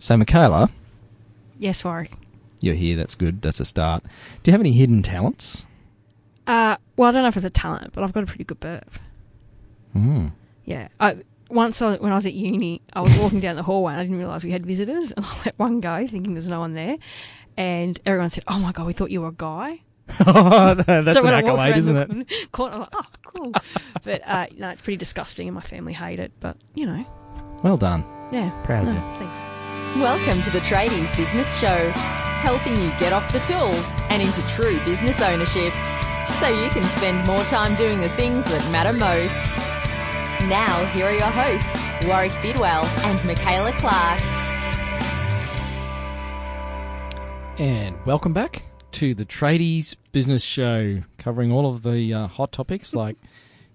So, Michaela, Yes, Warwick. you're here. That's good. That's a start. Do you have any hidden talents? Uh, well, I don't know if it's a talent, but I've got a pretty good burp. Mm. Yeah. I, once I, when I was at uni, I was walking down the hallway and I didn't realise we had visitors. And I let one go, thinking there's no one there. And everyone said, Oh my God, we thought you were a guy. That's so an when I walked accolade, isn't it? corner- corner, I was like, Oh, cool. but uh, no, it's pretty disgusting and my family hate it. But, you know, Well done. yeah. Proud of you. Thanks. Welcome to the Tradies Business Show, helping you get off the tools and into true business ownership so you can spend more time doing the things that matter most. Now, here are your hosts, Warwick Bidwell and Michaela Clark. And welcome back to the Tradies Business Show, covering all of the uh, hot topics like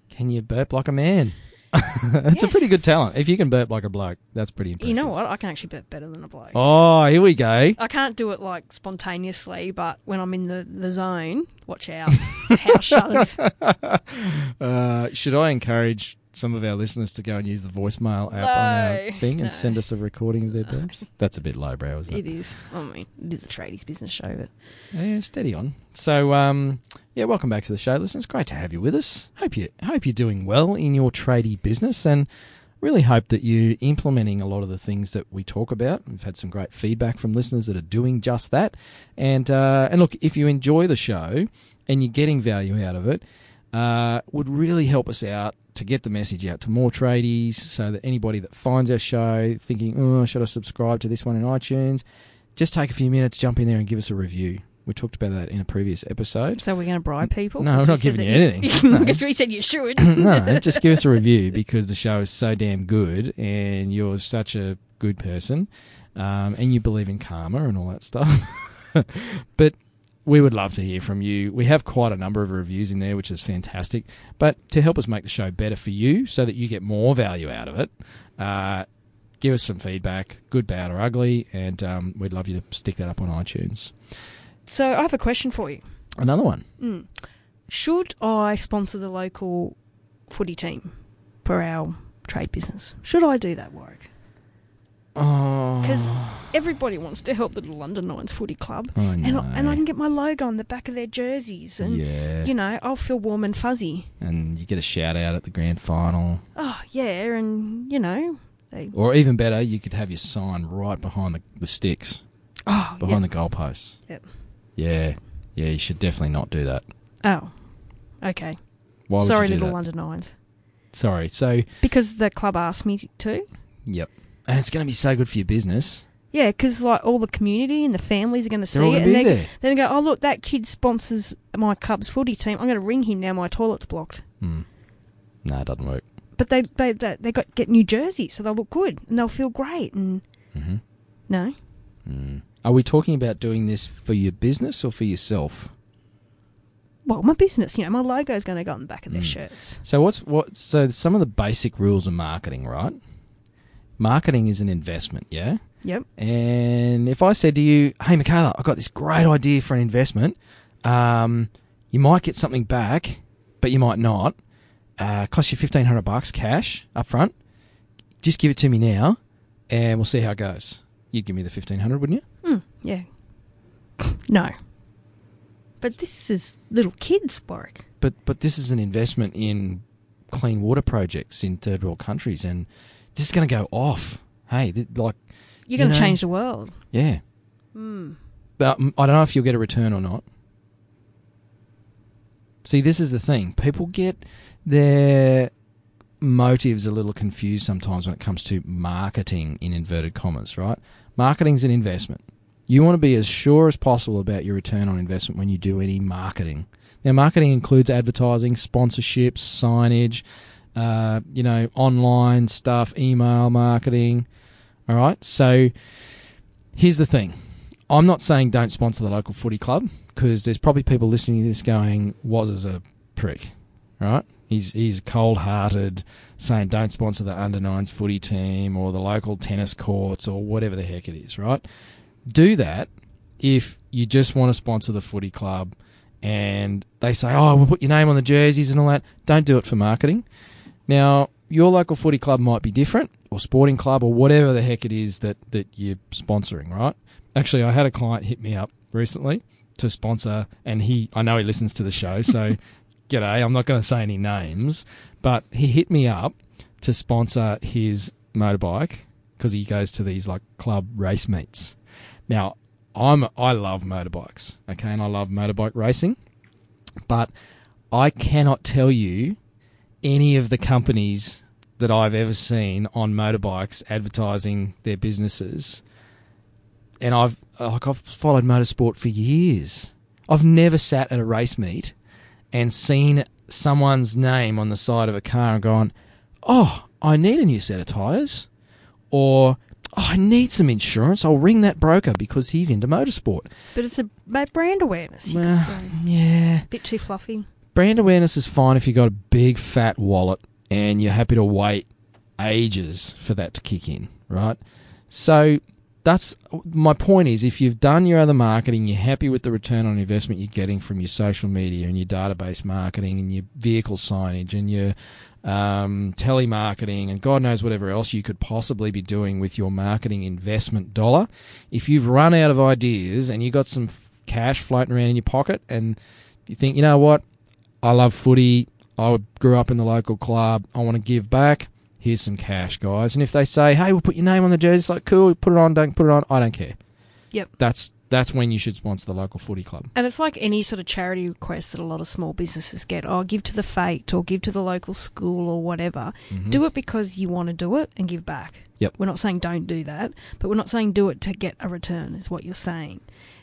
can you burp like a man? That's a pretty good talent. If you can burp like a bloke, that's pretty impressive. You know what? I can actually burp better than a bloke. Oh, here we go. I can't do it like spontaneously, but when I'm in the, the zone, watch out. House shutters. Uh, should I encourage some of our listeners to go and use the voicemail app on our thing and no. send us a recording of their burps? That's a bit lowbrow, isn't it? It is. I mean, it is a tradies business show, but Yeah, steady on. So, um, yeah, welcome back to the show, listeners. Great to have you with us. Hope you hope you're doing well in your tradie business, and really hope that you're implementing a lot of the things that we talk about. We've had some great feedback from listeners that are doing just that. And uh, and look, if you enjoy the show and you're getting value out of it, uh, would really help us out to get the message out to more tradies, so that anybody that finds our show thinking, oh, should I subscribe to this one in iTunes? Just take a few minutes, jump in there, and give us a review. We talked about that in a previous episode. so we're going to bribe people. No, we're Because not giving you anything. No. Because we said you should. no, just give us a review because the show is so damn good, and you're such a good person, um, and you believe in karma and all that stuff. but we would love to hear from you. We have quite a number of reviews in there, which is fantastic. But to help us make the show better for you, so that you get more value out of it, uh, give us some feedback, good, bad, or ugly, and um, we'd love you to stick that up on iTunes. So I have a question for you. Another one. Mm. Should I sponsor the local footy team for our trade business? Should I do that, Warwick? Oh, Because everybody wants to help the London Knights Footy Club. I And. I, and I can get my logo on the back of their jerseys. And, yeah. you know, I'll feel warm and fuzzy. and you get a shout out at the grand final. Oh, yeah, and, you know, they. Or even better, you could have your sign right behind the, the sticks, Oh, behind yeah. the goalposts. Yep. Yeah, yeah, you should definitely not do that. Oh, okay. Why would Sorry, you do little that? London Nines. Sorry. So, Because the club asked me to. yep. And it's going to be so good for your business. Yeah, because like all the community and the families are going to see They're all it, going to and be they're there. Then go, oh look, that kid sponsors my Cubs footy team. I'm going to ring him now. My toilet's blocked. Hmm. No, it doesn't work. But they they they, they got get new jerseys, so they'll look good and they'll feel great. And hmm no, Mm. Are we talking about doing this for your business or for yourself? well, my business, you know, my logo is going to go on the back of their Mm. shirts. So what's what? So some of the basic rules of marketing, right? Marketing is an investment, yeah. Yep. And if I said to you, "Hey, Michaela, I've got this great idea for an investment. Um, you might get something back, but you might not. Uh, cost you fifteen hundred bucks cash up front. Just give it to me now, and we'll see how it goes." You'd give me the fifteen hundred, wouldn't you? Yeah. no. But this is little kids' work. But but this is an investment in clean water projects in third world countries, and this is going to go off. Hey, th- like You're You going to change the world. yeah. Mm. But mm, I don't know if you'll get a return or not. See, this is the thing. People get their motives a little confused sometimes when it comes to marketing in inverted commas, right? Marketing's an investment. You want to be as sure as possible about your return on investment when you do any marketing. Now, marketing includes advertising, sponsorships, signage, uh, you know, online stuff, email marketing. All right. So here's the thing. I'm not saying don't sponsor the local footy club because there's probably people listening to this going, "Wazza a prick," right? He's he's cold hearted, saying don't sponsor the under nines footy team or the local tennis courts or whatever the heck it is, right? Do that if you just want to sponsor the footy club and they say, "Oh, we'll put your name on the jerseys and all that." Don't do it for marketing. Now, your local footy club might be different. or sporting club or whatever the heck it is that, that you're sponsoring, right? Actually, I had a client hit me up recently to sponsor, and he, I know he listens to the show, so g'day. I'm not going to say any names, but he hit me up to sponsor his motorbike because he goes to these like club race meets. Now, I'm I love motorbikes, okay, and I love motorbike racing, but I cannot tell you any of the companies that I've ever seen on motorbikes advertising their businesses. And I've like I've followed motorsport for years. I've never sat at a race meet and seen someone's name on the side of a car and gone, "Oh, I need a new set of tires," or oh, "I need some insurance. I'll ring that broker because he's into motorsport." But it's a about brand awareness. You Well, could say. yeah, Bit too fluffy. brand awareness is fine if you've got a big fat wallet and you're happy to wait ages for that to kick in, right? So that's my point is if you've done your other marketing, you're happy with the return on investment you're getting from your social media and your database marketing and your vehicle signage and your um, telemarketing and God knows whatever else you could possibly be doing with your marketing investment dollar. If you've run out of ideas and you've got some cash floating around in your pocket and you think, you know what, I love footy. I grew up in the local club. I want to give back. Here's some cash, guys. And if they say, "Hey, we'll put your name on the jersey," it's like, "Cool, put it on." Don't put it on. I don't care. Yep. That's that's when you should sponsor the local footy club. And it's like any sort of charity request that a lot of small businesses get. Oh, give to the fete or give to the local school or whatever. Mhm. Do it because you want to do it and give back. Yep. We're not saying don't do that, but we're not saying do it to get a return, is what you're saying.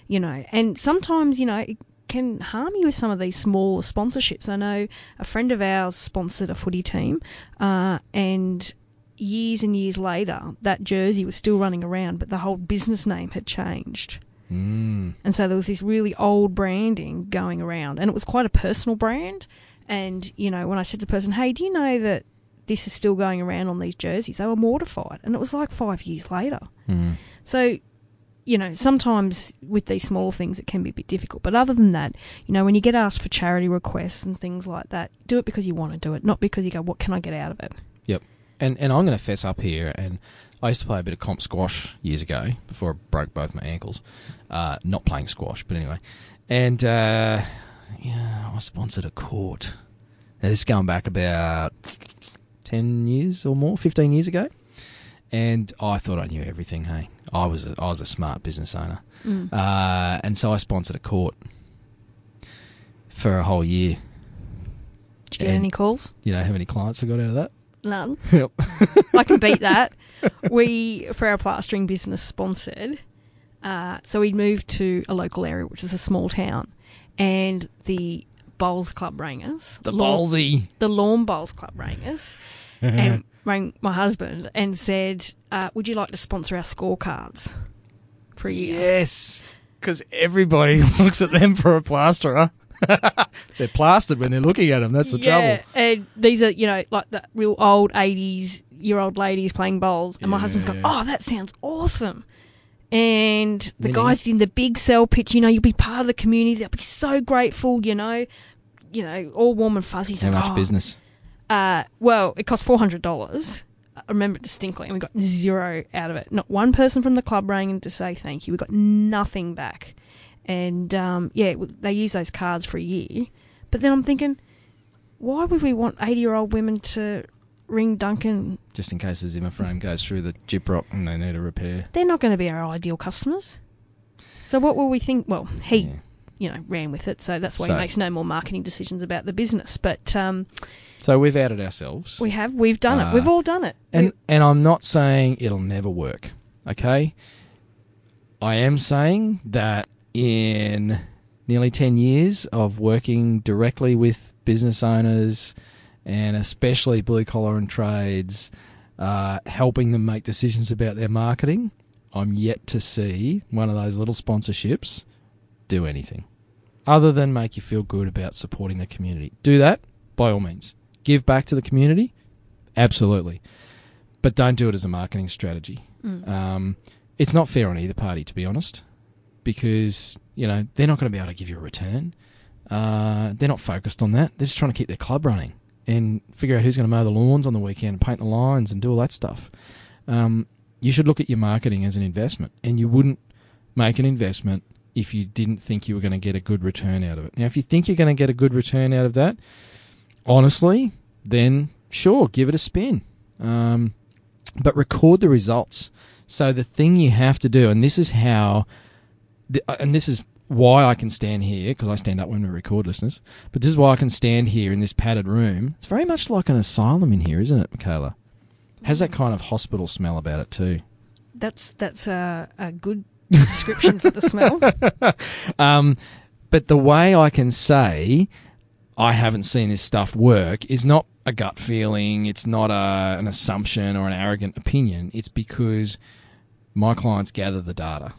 You know, and sometimes, you know, can harm you with some of these small sponsorships. I know a friend of ours sponsored a footy team, uh, and years and years later, that jersey was still running around, but the whole business name had changed. Mm. And so there was this really old branding going around, and it was quite a personal brand. And, you know, when I said to the person, hey, do you know that this is still going around on these jerseys? They were mortified. And it was like five years later. Mm. So, you know, sometimes with these small things it can be a bit difficult. But other than that, you know, when you get asked for charity requests and things like that, do it because you want to do it, not because you go, what can I get out of it? Yep. And and I'm going to fess up here. And I used to play a bit of comp squash years ago before I broke both my ankles. Uh, not playing squash, but anyway. And uh, yeah, I sponsored a court. Now, this is going back about ten years or more, fifteen years ago. And I thought I knew everything. Hey, I was a, I was a smart business owner. Mm. Uh, and so I sponsored a court for a whole year. Did you get and- any calls? You know how many clients I got out of that? None. Yep. I can beat that. We, for our plastering business, sponsored. Uh, so we moved to a local area, which is a small town, and the bowls club rang us. The lawn- ballsy. The lawn bowls club rang us, and rang my husband and said, uh, "Would you like to sponsor our scorecards for a year?" Yes, because everybody looks at them for a plasterer. they're plastered when they're looking at them. That's the yeah, trouble. and these are you know like the real old eighties year old ladies playing bowls, and my Yeah, husband's gone, yeah. "Oh, that sounds awesome." And the Winning. guys in the big sell pitch, you know, you'll be part of the community. They'll be so grateful, you know, you know, all warm and fuzzy. How So, much oh, business? Uh, well, it cost four hundred dollars. I remember it distinctly, and we got zero out of it. Not one person from the club rang in to say thank you. We got nothing back, and um, yeah, they use those cards for a year. But then I'm thinking, why would we want eighty-year-old women to ring Duncan? Just in case the Zimmer frame goes through the Gyprock and they need a repair. They're not going to be our ideal customers. So what will we think? Well, he, Yeah. You know, ran with it, so that's why So- he makes no more marketing decisions about the business. But um, So we've outed ourselves. we have, we've done Uh, it. We've all done it. and We- and I'm not saying it'll never work. Okay, I am saying that in nearly ten years of working directly with business owners and especially blue collar and trades, uh, helping them make decisions about their marketing, I'm yet to see one of those little sponsorships do anything other than make you feel good about supporting the community. Do that by all means. Give back to the community, absolutely but don't do it as a marketing strategy. Mm. Um, it's not fair on either party, to be honest, because you know they're not going to be able to give you a return. Uh, they're not focused on that. They're just trying to keep their club running. and figure out who's going to mow the lawns on the weekend, and paint the lines, and do all that stuff. Um, you should look at your marketing as an investment, and you wouldn't make an investment if you didn't think you were going to get a good return out of it. Now, if you think you're going to get a good return out of that, honestly, then sure, give it a spin. Um, but record the results. So the thing you have to do, and this is how, uh, and this is why I can stand here because I stand up when we record, listeners. But this is why I can stand here in this padded room. It's very much like an asylum in here, isn't it, Michaela? Has that kind of hospital smell about it too. That's that's a, a good description for the smell. Um, but the way I can say I haven't seen this stuff work is not a gut feeling. It's not a, an assumption or an arrogant opinion. It's because my clients gather the data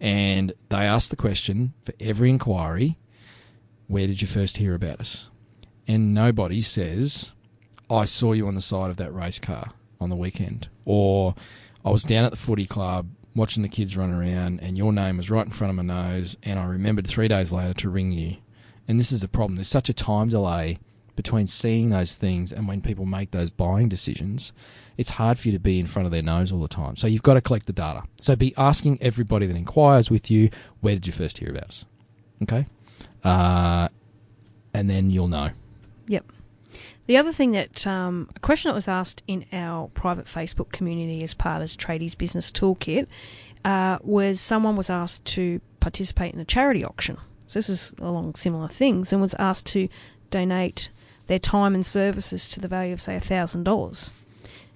and they ask the question for every inquiry where did you first hear about us? And nobody says, I saw you on the side of that race car on the weekend. Or I was down at the footy club watching the kids run around and your name was right in front of my nose and I remembered three days later to ring you. And this is the problem. There's such a time delay between seeing those things and when people make those buying decisions. It's hard for you to be in front of their nose all the time. So you've got to collect the data. So be asking everybody that inquires with you, where did you first hear about us? Okay? Uh, and then you'll know. Yep. The other thing that um, a question that was asked in our private Facebook community as part of Tradies Business Toolkit uh, was someone was asked to participate in a charity auction. So this is along similar things, and was asked to donate their time and services to the value of say thousand dollars,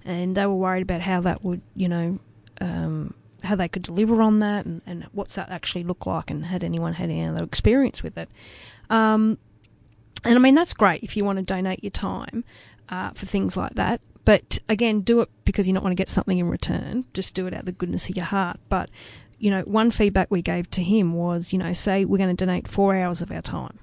and they were worried about how that would, you know, um, how they could deliver on that, and, and what's that actually look like, and had anyone had any other experience with it. Um, and I mean, that's great if you want to donate your time uh, for things like that. But again, do it because you don't want to get something in return. Just do it out of the goodness of your heart. But, you know, one feedback we gave to him was, you know, say we're going to donate four hours of our time.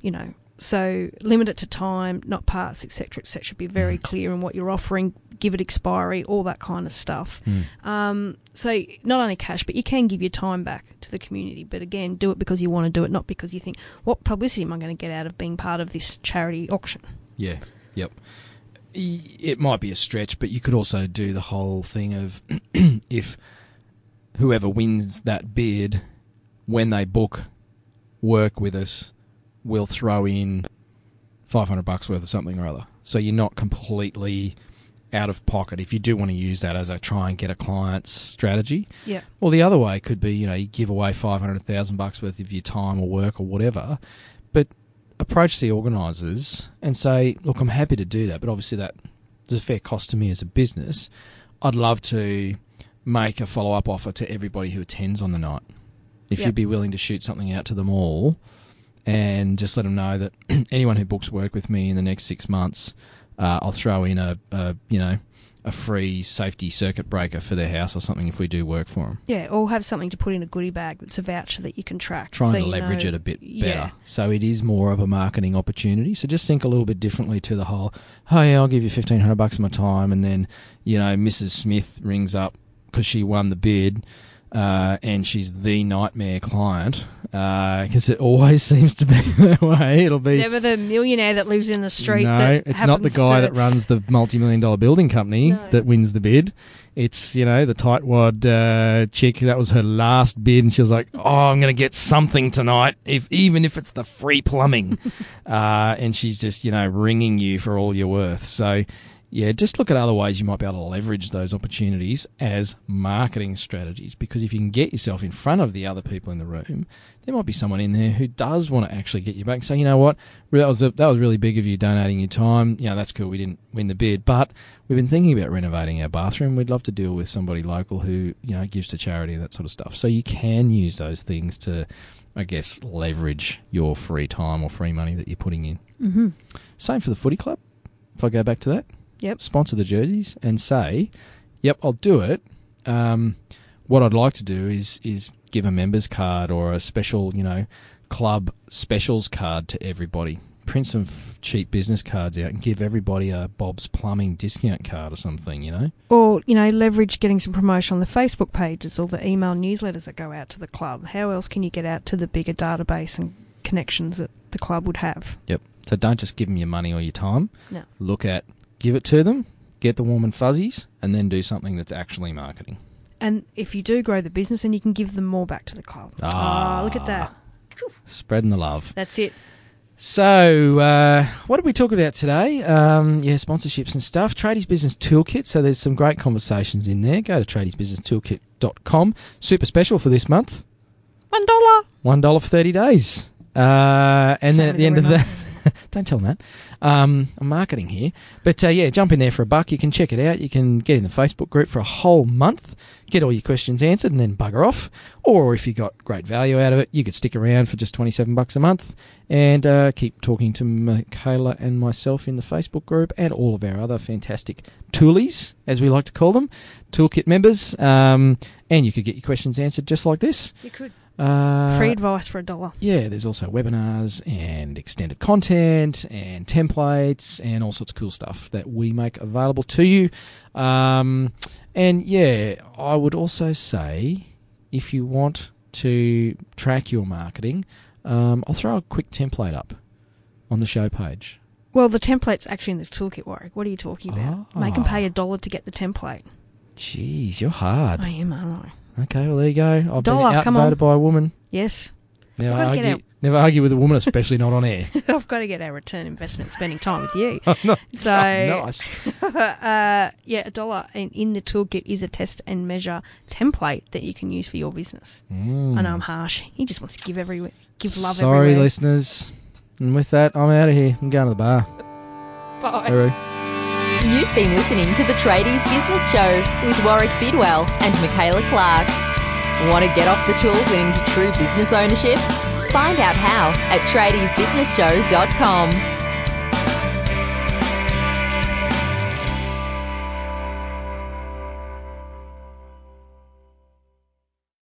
You know, so limit it to time, not parts, etc., etc. Should be very clear in what you're offering. Give it expiry, all that kind of stuff. Um, so not only cash, but you can give your time back to the community. But again, do it because you want to do it, not because you think, what publicity am I going to get out of being part of this charity auction? Yeah. Yep. It might be a stretch, but you could also do the whole thing of if whoever wins that bid, when they book work with us, will throw in five hundred bucks worth of something or other. So you're not completely out of pocket if you do want to use that as a try and get a client's strategy. Yeah. Well, the other way could be, you know, you give away five hundred thousand bucks worth of your time or work or whatever, but approach the organisers and say, look, I'm happy to do that, but obviously that there's a fair cost to me as a business. I'd love to make a follow up offer to everybody who attends on the night. If Yep. you'd be willing to shoot something out to them all and just let them know that anyone who books work with me in the next six months, uh, I'll throw in a, a, you know, a free safety circuit breaker for their house or something if we do work for them. Yeah, or have something to put in a goodie bag that's a voucher that you can track. trying so to leverage know- it a bit better. Yeah. So it is more of a marketing opportunity. So just think a little bit differently to the whole, oh yeah, I'll give you fifteen hundred bucks of my time, and then you know Mrs. Smith rings up because she won the bid, uh, and she's the nightmare client because it always seems to be that way. It'll It's be. never the millionaire that lives in the street. no, it's not the guy to- that runs the multi-million dollar building company No. that wins the bid. It's you know the tightwad uh, chick that was her last bid, and she was like, "Oh, I'm going to get something tonight, if even if it's the free plumbing," uh, and she's just you know ringing you for all you're worth. So yeah, just look at other ways you might be able to leverage those opportunities as marketing strategies. Because if you can get yourself in front of the other people in the room, there might be someone in there who does want to actually get you back. So you know what, that was a, that was really big of you donating your time. You know that's cool. We didn't win the bid, but we've been thinking about renovating our bathroom. We'd love to deal with somebody local who you know gives to charity and that sort of stuff. So you can use those things to, I guess, leverage your free time or free money that you're putting in. Mm-hmm. Same for the footy club. If I go back to that, Yep. sponsor the jerseys and say, "Yep, I'll do it." Um, what I'd like to do is is give a members card or a special, you know, club specials card to everybody. Print some f- cheap business cards out and give everybody a Bob's Plumbing discount card or something. You know, Or, you know, leverage getting some promotion on the Facebook pages or the email newsletters that go out to the club. How else can you get out to the bigger database and connections that the club would have? Yep. So don't just give them your money or your time. No. Look at, give it to them, get the warm and fuzzies, and then do something that's actually marketing. And if you do grow the business, then you can give them more back to the club. Ah, look at that. Spreading the love. That's it. So, uh, what did we talk about today? Um, yeah, sponsorships and stuff. Tradies Business Toolkit. So, there's some great conversations in there. Go to tradiesbusinesstoolkit.com. Super special for this month. One dollar. $1 for 30 days. Uh, and Same then at the end of that, don't tell them that. Um, I'm marketing here. But uh, yeah, jump in there for a buck. You can check it out. You can get in the Facebook group for a whole month, get all your questions answered, and then bugger off. Or if you got great value out of it, you could stick around for just 27 bucks a month and uh, keep talking to Michaela and myself in the Facebook group and all of our other fantastic toolies, as we like to call them, toolkit members. Um, and you could get your questions answered just like this. You could. Uh, Free advice for a dollar. yeah, there's also webinars and extended content and templates and all sorts of cool stuff that we make available to you. Um, and yeah, I would also say if you want to track your marketing, um, I'll throw a quick template up on the show page. Well, the template's actually in the toolkit, Warwick. What are you talking about? Ah. Make them pay a dollar to get the template. Jeez, you're hard. I am, aren't I? Okay, well there you go. I've Dollar, been come on. outvoted by a woman. Yes. Never gotta get argue, never argue with a woman, especially not on air. I've got to get our return investment spending time with you. No, So, nice. uh, yeah, a dollar in, in the toolkit is a test and measure template that you can use for your business. Mm. I know I'm harsh. He just wants to give every give love Sorry, everywhere. listeners. And with that, I'm out of here. I'm going to the bar. Bye. Hooroo. You've been listening to the Tradies Business Show with Warwick Bidwell and Michaela Clark. Want to get off the tools and into true business ownership? Find out how at tradiesbusinessshow.com.